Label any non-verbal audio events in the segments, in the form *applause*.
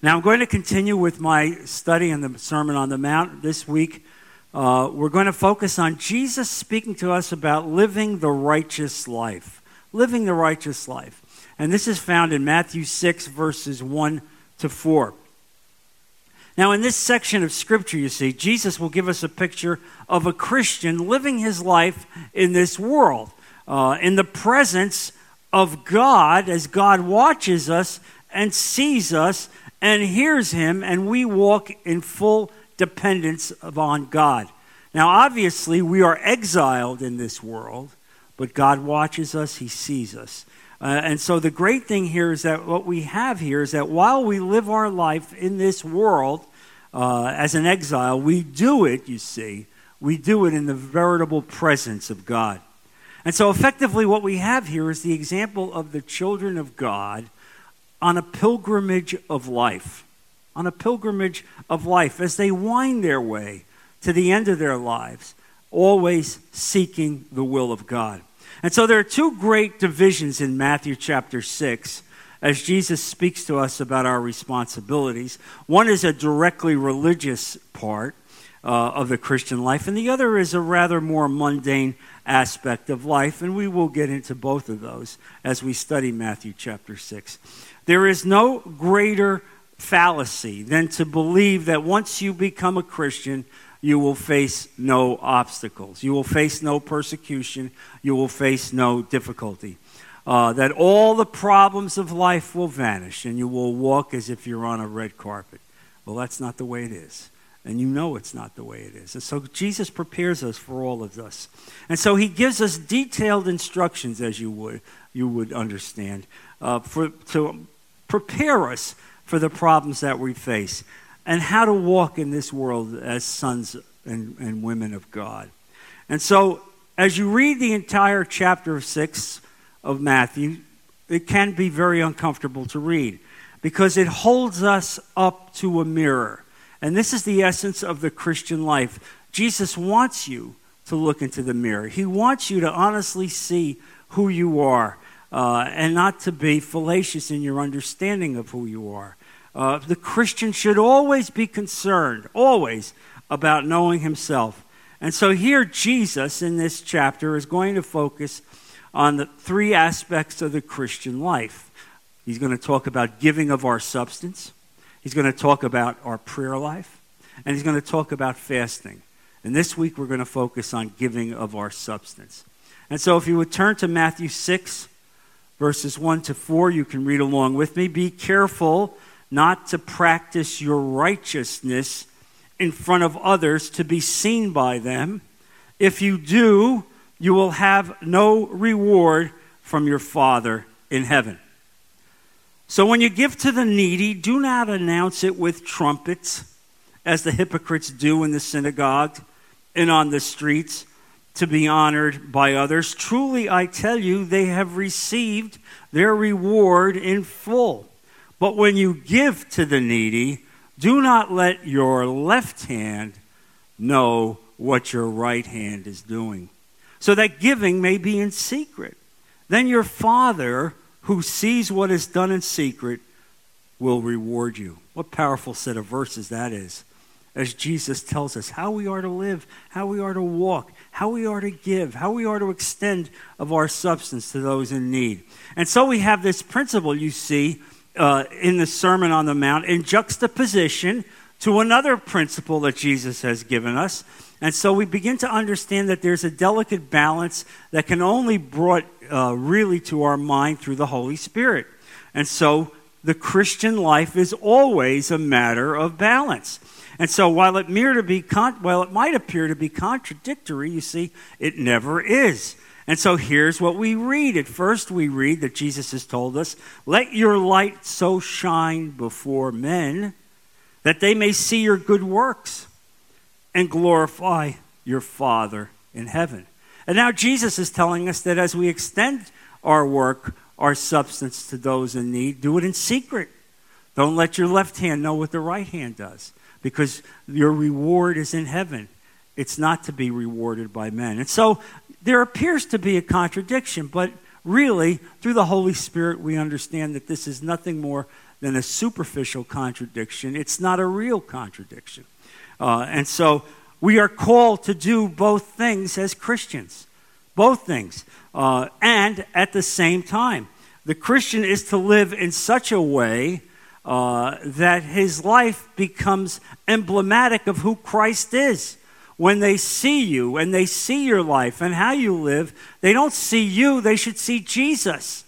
Now, I'm going to continue with my study in the Sermon on the Mount this week. Uh, we're going to focus on Jesus speaking to us about living the righteous life. Living the righteous life. And this is found in Matthew 6, verses 1 to 4. Now, in this section of Scripture, you see, Jesus will give us a picture of a Christian living his life in this world, uh, in the presence of God, as God watches us and sees us and hears him, and we walk in full dependence upon God. Now, obviously, we are exiled in this world, but God watches us, He sees us. Uh, and so, the great thing here is that what we have here is that while we live our life in this world uh, as an exile, we do it, you see, we do it in the veritable presence of God. And so, effectively, what we have here is the example of the children of God on a pilgrimage of life, on a pilgrimage of life as they wind their way to the end of their lives, always seeking the will of God. And so there are two great divisions in Matthew chapter 6 as Jesus speaks to us about our responsibilities. One is a directly religious part uh, of the Christian life, and the other is a rather more mundane aspect of life, and we will get into both of those as we study Matthew chapter 6. There is no greater fallacy than to believe that once you become a Christian, you will face no obstacles. You will face no persecution. You will face no difficulty. Uh, that all the problems of life will vanish and you will walk as if you're on a red carpet. Well, that's not the way it is. And you know it's not the way it is. And so Jesus prepares us for all of this. And so he gives us detailed instructions, as you would, you would understand, uh, for, to prepare us for the problems that we face and how to walk in this world as sons and, and women of God. And so, as you read the entire chapter 6 of Matthew, it can be very uncomfortable to read because it holds us up to a mirror. And this is the essence of the Christian life. Jesus wants you to look into the mirror, He wants you to honestly see who you are uh, and not to be fallacious in your understanding of who you are. Uh, the Christian should always be concerned, always, about knowing himself. And so here, Jesus in this chapter is going to focus on the three aspects of the Christian life. He's going to talk about giving of our substance, he's going to talk about our prayer life, and he's going to talk about fasting. And this week, we're going to focus on giving of our substance. And so, if you would turn to Matthew 6, verses 1 to 4. You can read along with me. Be careful not to practice your righteousness in front of others to be seen by them. If you do, you will have no reward from your Father in heaven. So when you give to the needy, do not announce it with trumpets, as the hypocrites do in the synagogue and on the streets to be honored by others. Truly, I tell you, they have received their reward in full. But when you give to the needy, do not let your left hand know what your right hand is doing, so that giving may be in secret. Then your Father, who sees what is done in secret, will reward you. What powerful set of verses that is as Jesus tells us how we are to live, how we are to walk, how we are to give, how we are to extend of our substance to those in need. And so we have this principle, you see, uh, in the Sermon on the Mount in juxtaposition to another principle that Jesus has given us. And so we begin to understand that there's a delicate balance that can only brought uh, really to our mind through the Holy Spirit. And so the Christian life is always a matter of balance. And so while it, to be con- while it might appear to be contradictory, you see, it never is. And so here's what we read. At first, we read that Jesus has told us, Let your light so shine before men that they may see your good works and glorify your Father in heaven. And now Jesus is telling us that as we extend our work, our substance to those in need, do it in secret. Don't let your left hand know what the right hand does because your reward is in heaven. It's not to be rewarded by men. And so there appears to be a contradiction, but really, through the Holy Spirit, we understand that this is nothing more than a superficial contradiction. It's not a real contradiction. Uh, and so we are called to do both things as Christians, both things, uh, and at the same time. The Christian is to live in such a way uh, that his life becomes emblematic of who Christ is. When they see you and they see your life and how you live, they don't see you, they should see Jesus,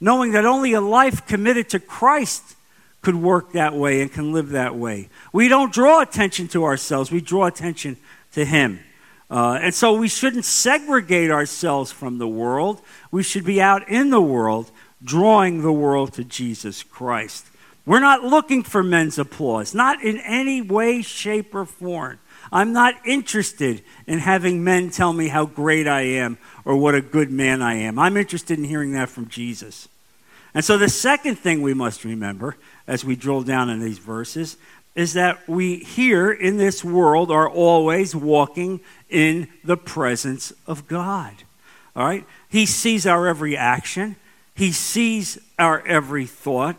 knowing that only a life committed to Christ could work that way and can live that way. We don't draw attention to ourselves, we draw attention to Him. Uh, and so we shouldn't segregate ourselves from the world. We should be out in the world, drawing the world to Jesus Christ. We're not looking for men's applause, not in any way, shape, or form. I'm not interested in having men tell me how great I am or what a good man I am. I'm interested in hearing that from Jesus. And so the second thing we must remember as we drill down in these verses is that we here in this world are always walking in the presence of God. All right? He sees our every action, He sees our every thought.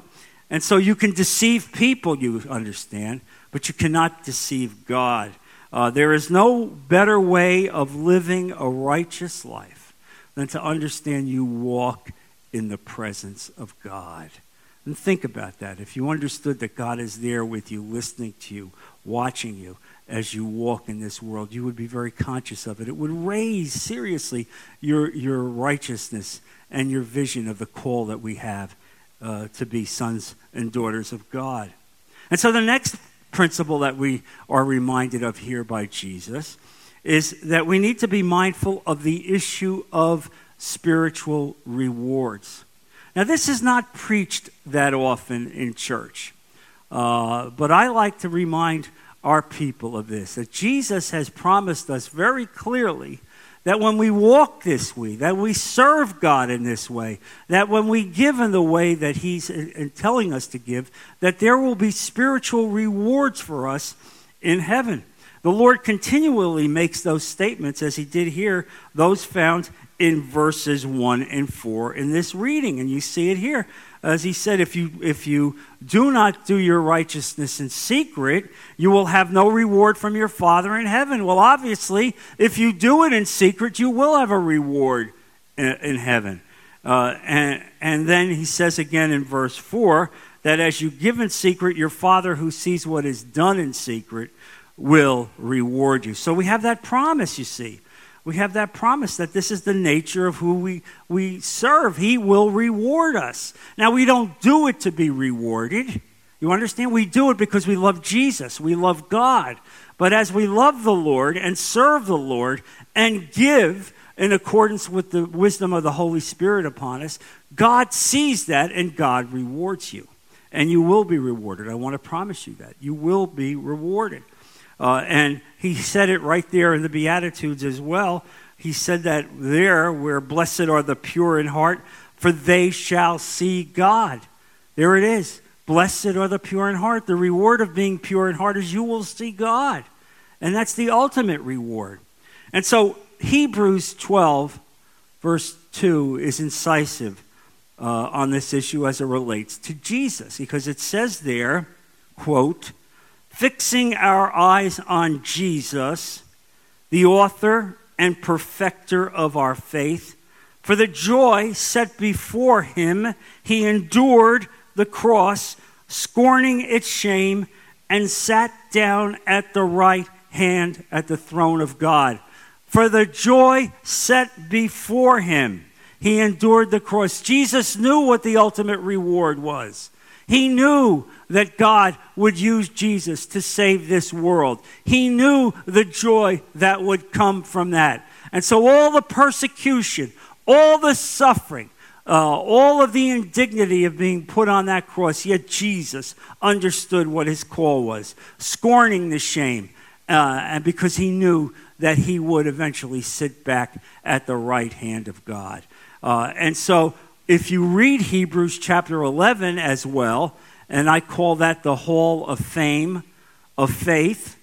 And so you can deceive people, you understand, but you cannot deceive God. Uh, there is no better way of living a righteous life than to understand you walk in the presence of God. And think about that. If you understood that God is there with you, listening to you, watching you as you walk in this world, you would be very conscious of it. It would raise seriously your, your righteousness and your vision of the call that we have uh, to be sons and daughters of God. And so the next principle that we are reminded of here by Jesus is that we need to be mindful of the issue of spiritual rewards. Now, this is not preached that often in church, uh, but I like to remind our people of this that Jesus has promised us very clearly that when we walk this way, that we serve God in this way, that when we give in the way that He's uh, uh, telling us to give, that there will be spiritual rewards for us in heaven. The Lord continually makes those statements, as He did here, those found in verses 1 and 4 in this reading. And you see it here. As he said, if you, if you do not do your righteousness in secret, you will have no reward from your Father in heaven. Well, obviously, if you do it in secret, you will have a reward in, in heaven. Uh, and, and then he says again in verse 4 that as you give in secret, your Father who sees what is done in secret will reward you. So we have that promise, you see we have that promise that this is the nature of who we, we serve. He will reward us. Now, we don't do it to be rewarded. You understand? We do it because we love Jesus, we love God. But as we love the Lord and serve the Lord and give in accordance with the wisdom of the Holy Spirit upon us, God sees that and God rewards you. And you will be rewarded. I want to promise you that. You will be rewarded. Uh, and he said it right there in the Beatitudes as well. He said that there, where blessed are the pure in heart, for they shall see God. There it is. Blessed are the pure in heart. The reward of being pure in heart is you will see God. And that's the ultimate reward. And so Hebrews 12, verse 2, is incisive uh, on this issue as it relates to Jesus, because it says there, quote, fixing our eyes on Jesus, the author and perfecter of our faith. For the joy set before him, he endured the cross, scorning its shame, and sat down at the right hand at the throne of God. For the joy set before him, he endured the cross. Jesus knew what the ultimate reward was. He knew that God would use Jesus to save this world. He knew the joy that would come from that. And so, all the persecution, all the suffering, uh, all of the indignity of being put on that cross, yet Jesus understood what his call was, scorning the shame, uh, and because he knew that he would eventually sit back at the right hand of God. Uh, and so, if you read Hebrews chapter 11 as well, and I call that the hall of fame of faith.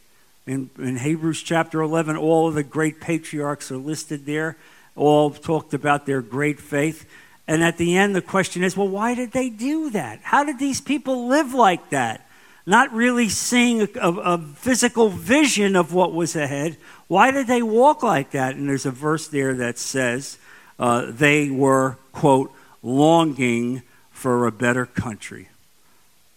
In, in Hebrews chapter 11, all of the great patriarchs are listed there, all talked about their great faith. And at the end, the question is well, why did they do that? How did these people live like that? Not really seeing a, a, physical vision of what was ahead. Why did they walk like that? And there's a verse there that says uh, they were, quote, longing for a better country,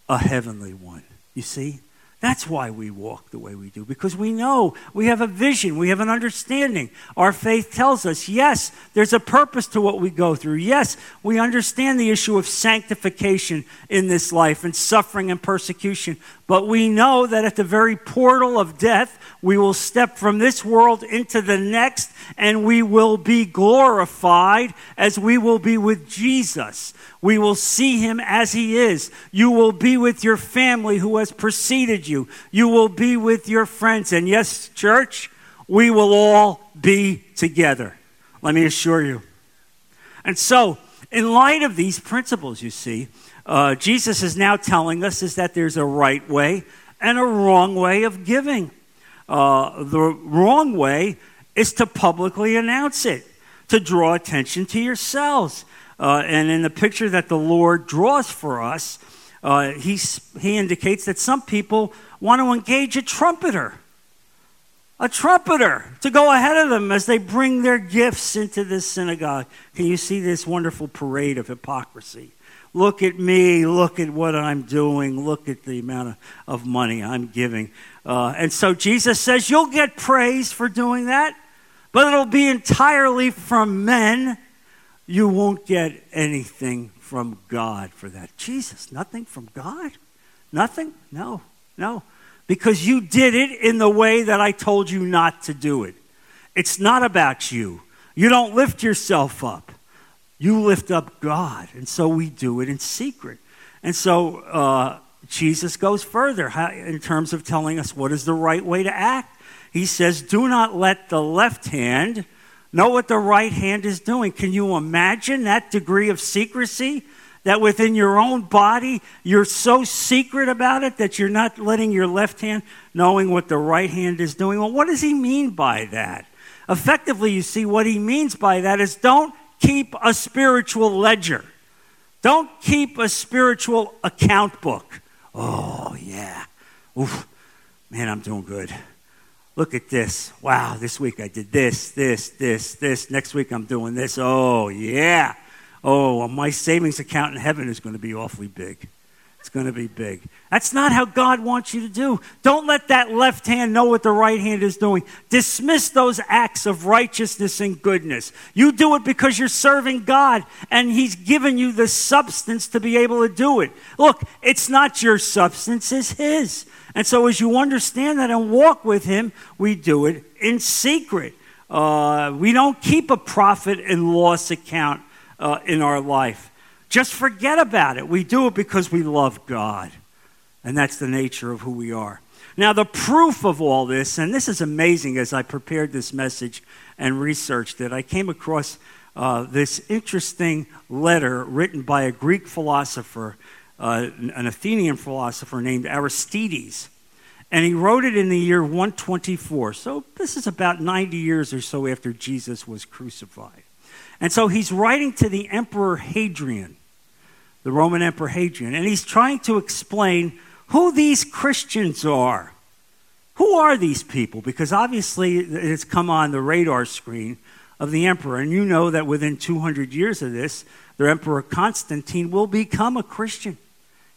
a heavenly one. You see? That's why we walk the way we do, because we know we have a vision, we have an understanding. Our faith tells us, yes, there's a purpose to what we go through. Yes, we understand the issue of sanctification in this life and suffering and persecution. But we know that at the very portal of death, we will step from this world into the next, and we will be glorified as we will be with Jesus. We will see him as he is. You will be with your family who has preceded you. You will be with your friends. And yes, church, we will all be together. Let me assure you. And so, in light of these principles, you see, uh, Jesus is now telling us is that there's a right way and a wrong way of giving. Uh, the wrong way is to publicly announce it, to draw attention to yourselves. Uh, and in the picture that the Lord draws for us, uh, he, he indicates that some people want to engage a trumpeter, a trumpeter to go ahead of them as they bring their gifts into this synagogue. Can you see this wonderful parade of hypocrisy? Look at me, look at what I'm doing, look at the amount of, of money I'm giving. Uh, and so Jesus says, You'll get praise for doing that, but it'll be entirely from men you won't get anything from God for that. Jesus, nothing from God? Nothing? No, no. Because you did it in the way that I told you not to do it. It's not about you. You don't lift yourself up, you lift up God. And so we do it in secret. And so uh, Jesus goes further in terms of telling us what is the right way to act. He says, Do not let the left hand know what the right hand is doing. Can you imagine that degree of secrecy? That within your own body, you're so secret about it that you're not letting your left hand knowing what the right hand is doing. Well, what does he mean by that? Effectively, you see, what he means by that is don't keep a spiritual ledger. Don't keep a spiritual account book. Oh, yeah. Oof. Man, I'm doing good look at this. Wow, this week I did this, this, this, this. Next week I'm doing this. Oh, yeah. Oh, my savings account in heaven is going to be awfully big. It's going to be big. That's not how God wants you to do. Don't let that left hand know what the right hand is doing. Dismiss those acts of righteousness and goodness. You do it because you're serving God and He's given you the substance to be able to do it. Look, it's not your substance, it's His. And so, as you understand that and walk with Him, we do it in secret. Uh, we don't keep a profit and loss account uh, in our life. Just forget about it. We do it because we love God. And that's the nature of who we are. Now, the proof of all this, and this is amazing as I prepared this message and researched it, I came across uh, this interesting letter written by a Greek philosopher uh, an Athenian philosopher named Aristides. And he wrote it in the year 124. So this is about 90 years or so after Jesus was crucified. And so he's writing to the Emperor Hadrian, the Roman Emperor Hadrian, and he's trying to explain who these Christians are. Who are these people? Because obviously it's come on the radar screen of the emperor. And you know that within 200 years of this, the Emperor Constantine will become a Christian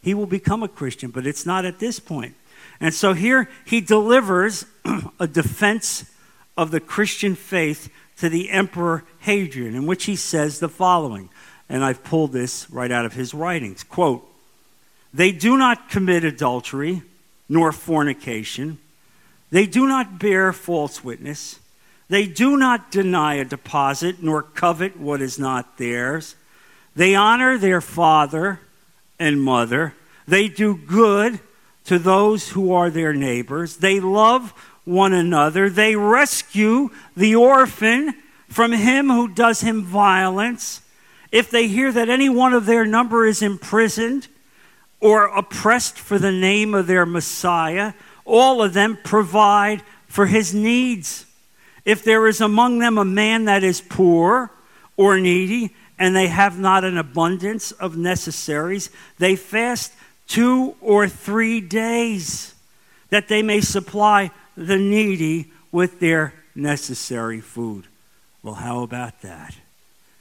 he will become a Christian, but it's not at this point. And so here he delivers *clears throat* a defense of the Christian faith to the Emperor Hadrian, in which he says the following, and I've pulled this right out of his writings. Quote, they do not commit adultery nor fornication. They do not bear false witness. They do not deny a deposit nor covet what is not theirs. They honor their father and mother. They do good to those who are their neighbors. They love one another. They rescue the orphan from him who does him violence. If they hear that any one of their number is imprisoned or oppressed for the name of their Messiah, all of them provide for his needs. If there is among them a man that is poor or needy, and they have not an abundance of necessaries, they fast two or three days that they may supply the needy with their necessary food. Well, how about that?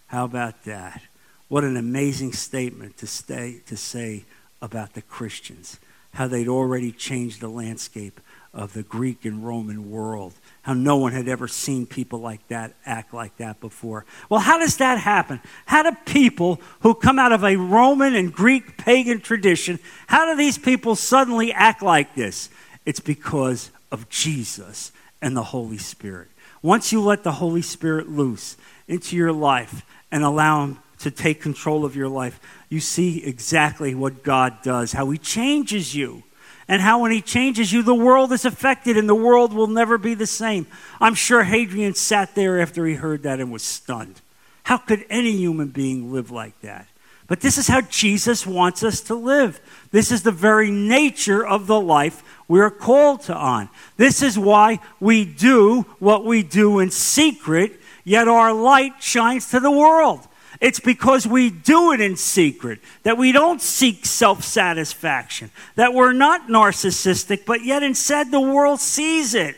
How about that? What an amazing statement to, stay, to say about the Christians, how they'd already changed the landscape of the Greek and Roman world, how no one had ever seen people like that act like that before. Well, how does that happen? How do people who come out of a Roman and Greek pagan tradition, how do these people suddenly act like this? It's because of Jesus and the Holy Spirit. Once you let the Holy Spirit loose into your life and allow Him to take control of your life, you see exactly what God does, how He changes you, and how when He changes you, the world is affected and the world will never be the same. I'm sure Hadrian sat there after he heard that and was stunned. How could any human being live like that? But this is how Jesus wants us to live. This is the very nature of the life we're called to on. This is why we do what we do in secret, yet our light shines to the world. It's because we do it in secret, that we don't seek self satisfaction, that we're not narcissistic, but yet instead the world sees it.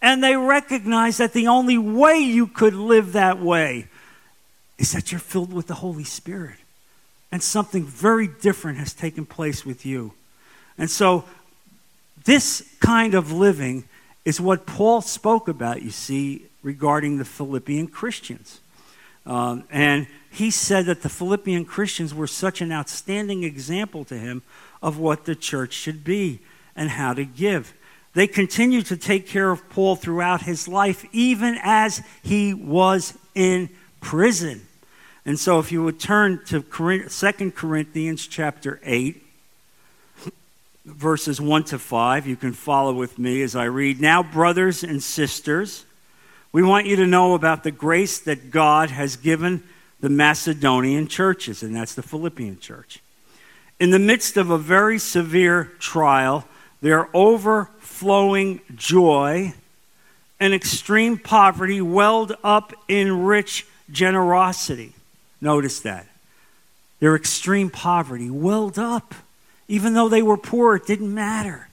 And they recognize that the only way you could live that way is that you're filled with the Holy Spirit. And something very different has taken place with you. And so, this kind of living is what Paul spoke about, you see, regarding the Philippian Christians. Um, and he said that the Philippian Christians were such an outstanding example to him of what the church should be and how to give. They continued to take care of Paul throughout his life, even as he was in prison. And so, if you would turn to 2 Corinthians chapter 8, verses 1 to 5, you can follow with me as I read. Now, brothers and sisters, we want you to know about the grace that God has given the Macedonian churches, and that's the Philippian church. In the midst of a very severe trial, their overflowing joy and extreme poverty welled up in rich generosity. Notice that. Their extreme poverty welled up. Even though they were poor, it didn't matter.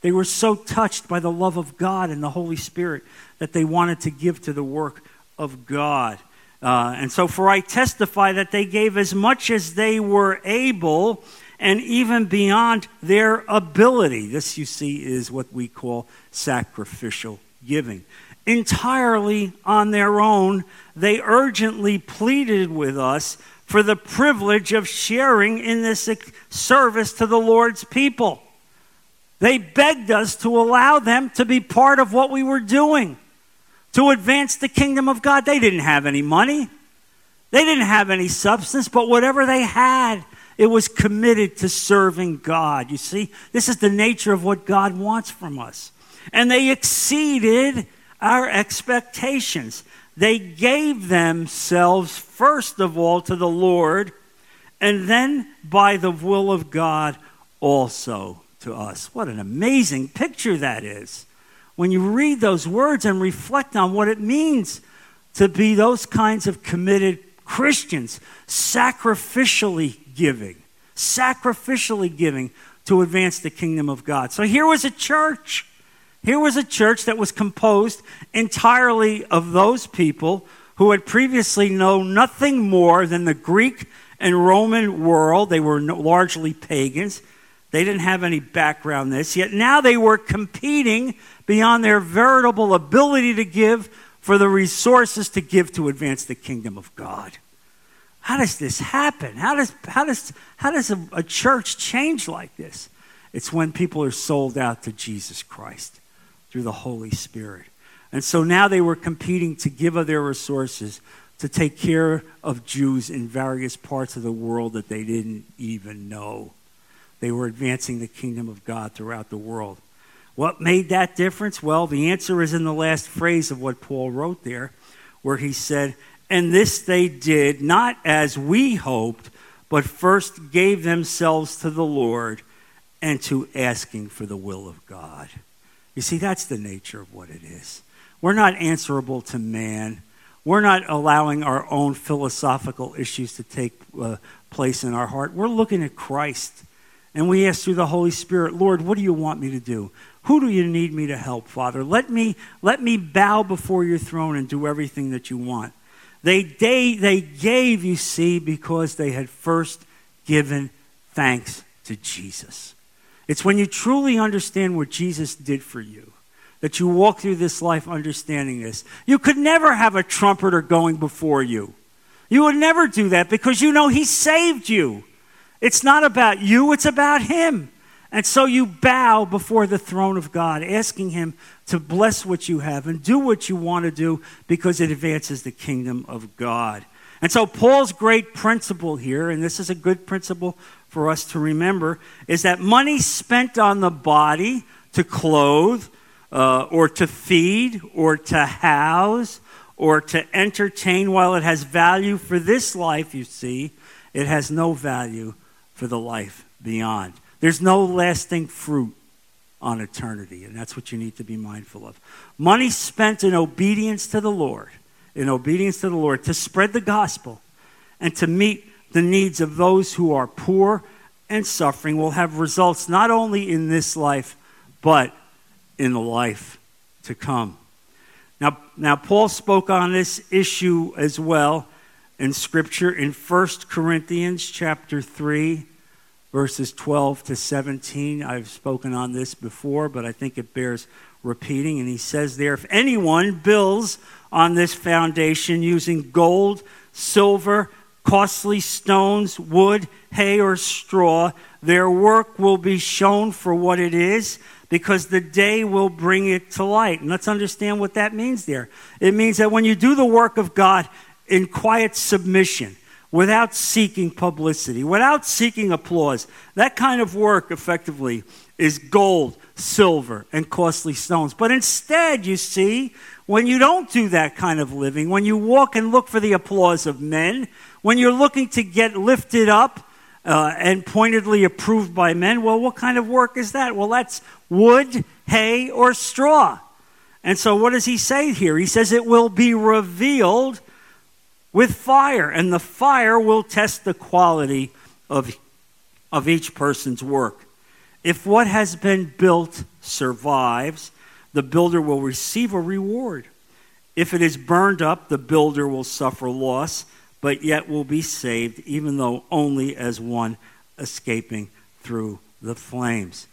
They were so touched by the love of God and the Holy Spirit that they wanted to give to the work of God. Uh, and so, for I testify that they gave as much as they were able and even beyond their ability. This, you see, is what we call sacrificial giving. Entirely on their own, they urgently pleaded with us for the privilege of sharing in this service to the Lord's people. They begged us to allow them to be part of what we were doing to advance the kingdom of God. They didn't have any money, they didn't have any substance, but whatever they had, it was committed to serving God. You see, this is the nature of what God wants from us. And they exceeded our expectations. They gave themselves, first of all, to the Lord, and then by the will of God also to us. What an amazing picture that is when you read those words and reflect on what it means to be those kinds of committed Christians, sacrificially giving, sacrificially giving to advance the kingdom of God. So here was a church. Here was a church that was composed entirely of those people who had previously known nothing more than the Greek and Roman world. They were largely pagans. They didn't have any background in this, yet now they were competing beyond their veritable ability to give for the resources to give to advance the kingdom of God. How does this happen? How does, how does, how does a, a church change like this? It's when people are sold out to Jesus Christ through the Holy Spirit. And so now they were competing to give of their resources to take care of Jews in various parts of the world that they didn't even know. They were advancing the kingdom of God throughout the world. What made that difference? Well, the answer is in the last phrase of what Paul wrote there, where he said, And this they did not as we hoped, but first gave themselves to the Lord and to asking for the will of God. You see, that's the nature of what it is. We're not answerable to man. We're not allowing our own philosophical issues to take uh, place in our heart. We're looking at Christ. And we ask through the Holy Spirit, Lord, what do you want me to do? Who do you need me to help, Father? Let me, let me bow before your throne and do everything that you want. They, they, they gave, you see, because they had first given thanks to Jesus. It's when you truly understand what Jesus did for you that you walk through this life understanding this. You could never have a trumpeter going before you. You would never do that because you know He saved you. It's not about you, it's about Him. And so you bow before the throne of God, asking Him to bless what you have and do what you want to do because it advances the kingdom of God. And so, Paul's great principle here, and this is a good principle for us to remember, is that money spent on the body to clothe, uh, or to feed, or to house, or to entertain, while it has value for this life, you see, it has no value for the life beyond. There's no lasting fruit on eternity, and that's what you need to be mindful of. Money spent in obedience to the Lord, in obedience to the Lord, to spread the gospel and to meet the needs of those who are poor and suffering will have results not only in this life, but in the life to come. Now, now Paul spoke on this issue as well in Scripture in 1 Corinthians chapter 3 verses 12 to 17. I've spoken on this before, but I think it bears repeating. And he says there if anyone builds on this foundation using gold, silver, costly stones, wood, hay, or straw, their work will be shown for what it is because the day will bring it to light. And let's understand what that means there. It means that when you do the work of God in quiet submission, without seeking publicity, without seeking applause. That kind of work, effectively, is gold, silver, and costly stones. But instead, you see, when you don't do that kind of living, when you walk and look for the applause of men, when you're looking to get lifted up uh, and pointedly approved by men, well, what kind of work is that? Well, that's wood, hay, or straw. And so, what does he say here? He says it will be revealed with fire, and the fire will test the quality of, of each person's work. If what has been built survives, the builder will receive a reward. If it is burned up, the builder will suffer loss, but yet will be saved, even though only as one escaping through the flames.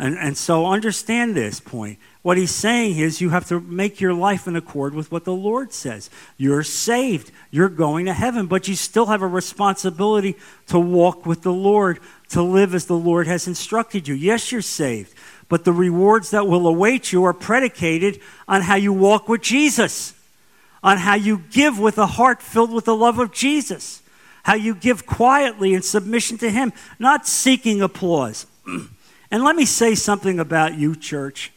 And, and so understand this point. What he's saying is you have to make your life in accord with what the Lord says. You're saved, you're going to heaven, but you still have a responsibility to walk with the Lord, to live as the Lord has instructed you. Yes, you're saved, but the rewards that will await you are predicated on how you walk with Jesus, on how you give with a heart filled with the love of Jesus, how you give quietly in submission to Him, not seeking applause. *clears throat* And let me say something about you, church.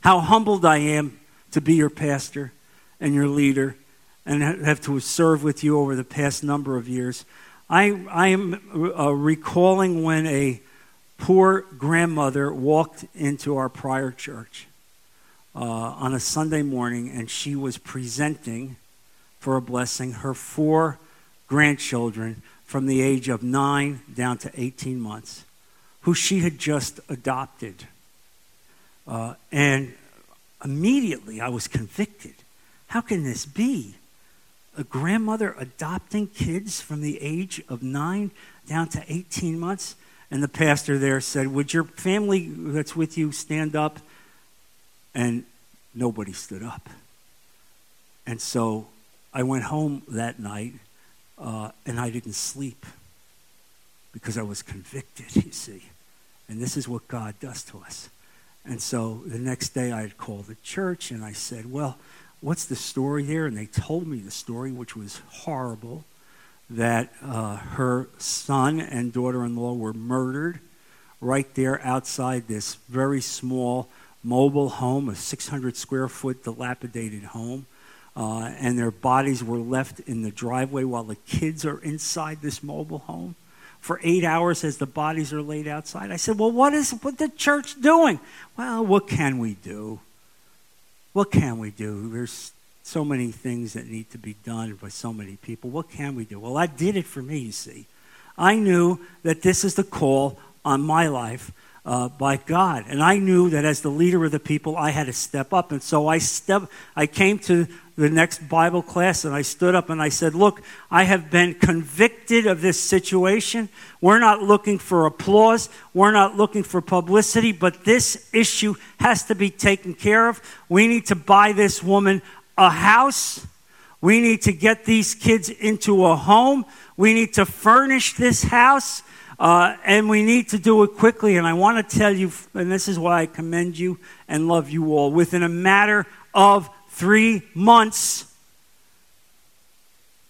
How humbled I am to be your pastor and your leader and have to serve with you over the past number of years. I, I am uh, recalling when a poor grandmother walked into our prior church uh, on a Sunday morning and she was presenting for a blessing her four grandchildren from the age of nine down to 18 months who she had just adopted. Uh, and immediately I was convicted. How can this be? A grandmother adopting kids from the age of nine down to 18 months? And the pastor there said, Would your family that's with you stand up? And nobody stood up. And so I went home that night uh, and I didn't sleep because I was convicted, you see. And this is what God does to us. And so the next day I had called the church and I said, Well, what's the story here? And they told me the story, which was horrible that uh, her son and daughter in law were murdered right there outside this very small mobile home, a 600 square foot dilapidated home. Uh, and their bodies were left in the driveway while the kids are inside this mobile home for eight hours as the bodies are laid outside. I said, Well, what is what the church doing? Well, what can we do? What can we do? There's so many things that need to be done by so many people. What can we do? Well, I did it for me, you see. I knew that this is the call on my life uh, by God. And I knew that as the leader of the people, I had to step up. And so I step, I came to the next Bible class and I stood up and I said, Look, I have been convicted of this situation. We're not looking for applause, we're not looking for publicity, but this issue has to be taken care of. We need to buy this woman a house. We need to get these kids into a home. We need to furnish this house. Uh, and we need to do it quickly. And I want to tell you, and this is why I commend you and love you all, within a matter of three months,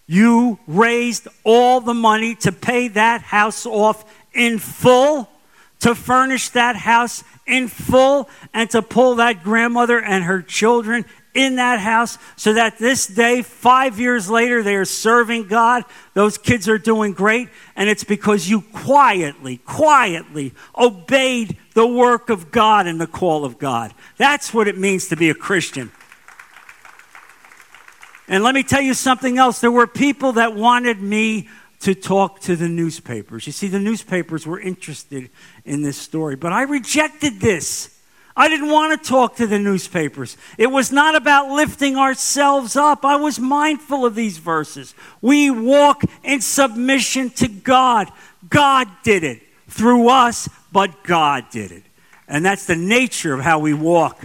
you raised all the money to pay that house off in full, to furnish that house in full, and to pull that grandmother and her children in that house so that this day, five years later, they are serving God. Those kids are doing great. And it's because you quietly, quietly obeyed the work of God and the call of God. That's what it means to be a Christian. And let me tell you something else. There were people that wanted me to talk to the newspapers. You see, the newspapers were interested in this story, but I rejected this. I didn't want to talk to the newspapers. It was not about lifting ourselves up. I was mindful of these verses. We walk in submission to God. God did it through us, but God did it. And that's the nature of how we walk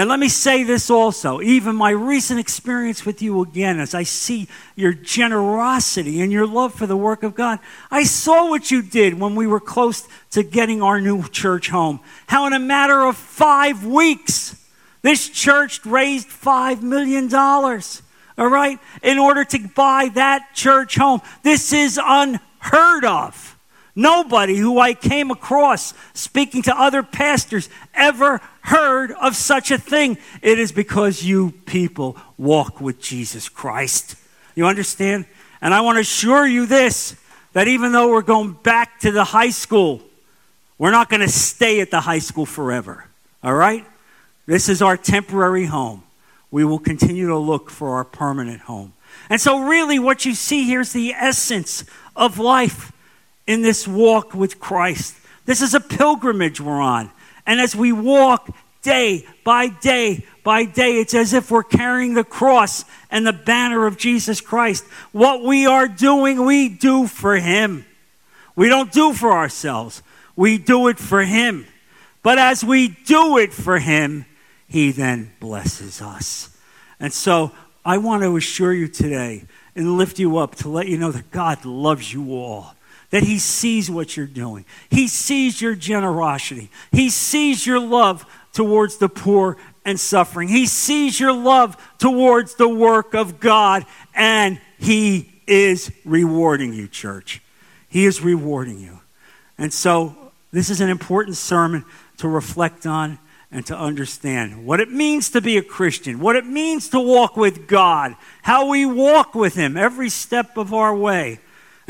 and let me say this also even my recent experience with you again, as I see your generosity and your love for the work of God, I saw what you did when we were close to getting our new church home. How, in a matter of five weeks, this church raised $5 million, all right, in order to buy that church home. This is unheard of. Nobody who I came across speaking to other pastors ever heard of such a thing. It is because you people walk with Jesus Christ. You understand? And I want to assure you this that even though we're going back to the high school, we're not going to stay at the high school forever. All right? This is our temporary home. We will continue to look for our permanent home. And so, really, what you see here is the essence of life in this walk with Christ. This is a pilgrimage we're on. And as we walk day by day by day, it's as if we're carrying the cross and the banner of Jesus Christ. What we are doing, we do for Him. We don't do for ourselves, we do it for Him. But as we do it for Him, He then blesses us. And so I want to assure you today and lift you up to let you know that God loves you all that He sees what you're doing. He sees your generosity. He sees your love towards the poor and suffering. He sees your love towards the work of God, and He is rewarding you, church. He is rewarding you. And so, this is an important sermon to reflect on and to understand what it means to be a Christian, what it means to walk with God, how we walk with Him every step of our way.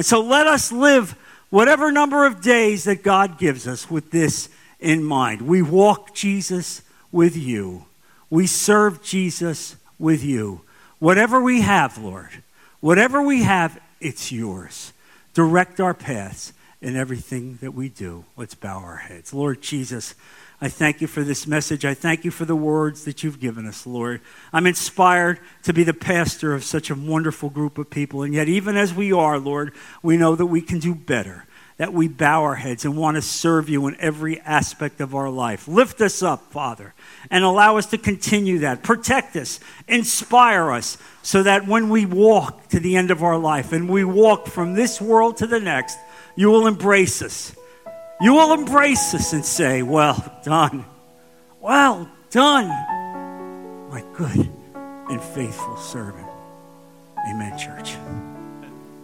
And so let us live whatever number of days that God gives us with this in mind. We walk Jesus with you, we serve Jesus with you. Whatever we have, Lord, whatever we have, it's yours. Direct our paths in everything that we do. Let's bow our heads. Lord Jesus, I thank you for this message. I thank you for the words that you've given us, Lord. I'm inspired to be the pastor of such a wonderful group of people. And yet, even as we are, Lord, we know that we can do better, that we bow our heads and want to serve you in every aspect of our life. Lift us up, Father, and allow us to continue that. Protect us, inspire us, so that when we walk to the end of our life and we walk from this world to the next, you will embrace us you will embrace us and say, Well done, well done, my good and faithful servant. Amen, church.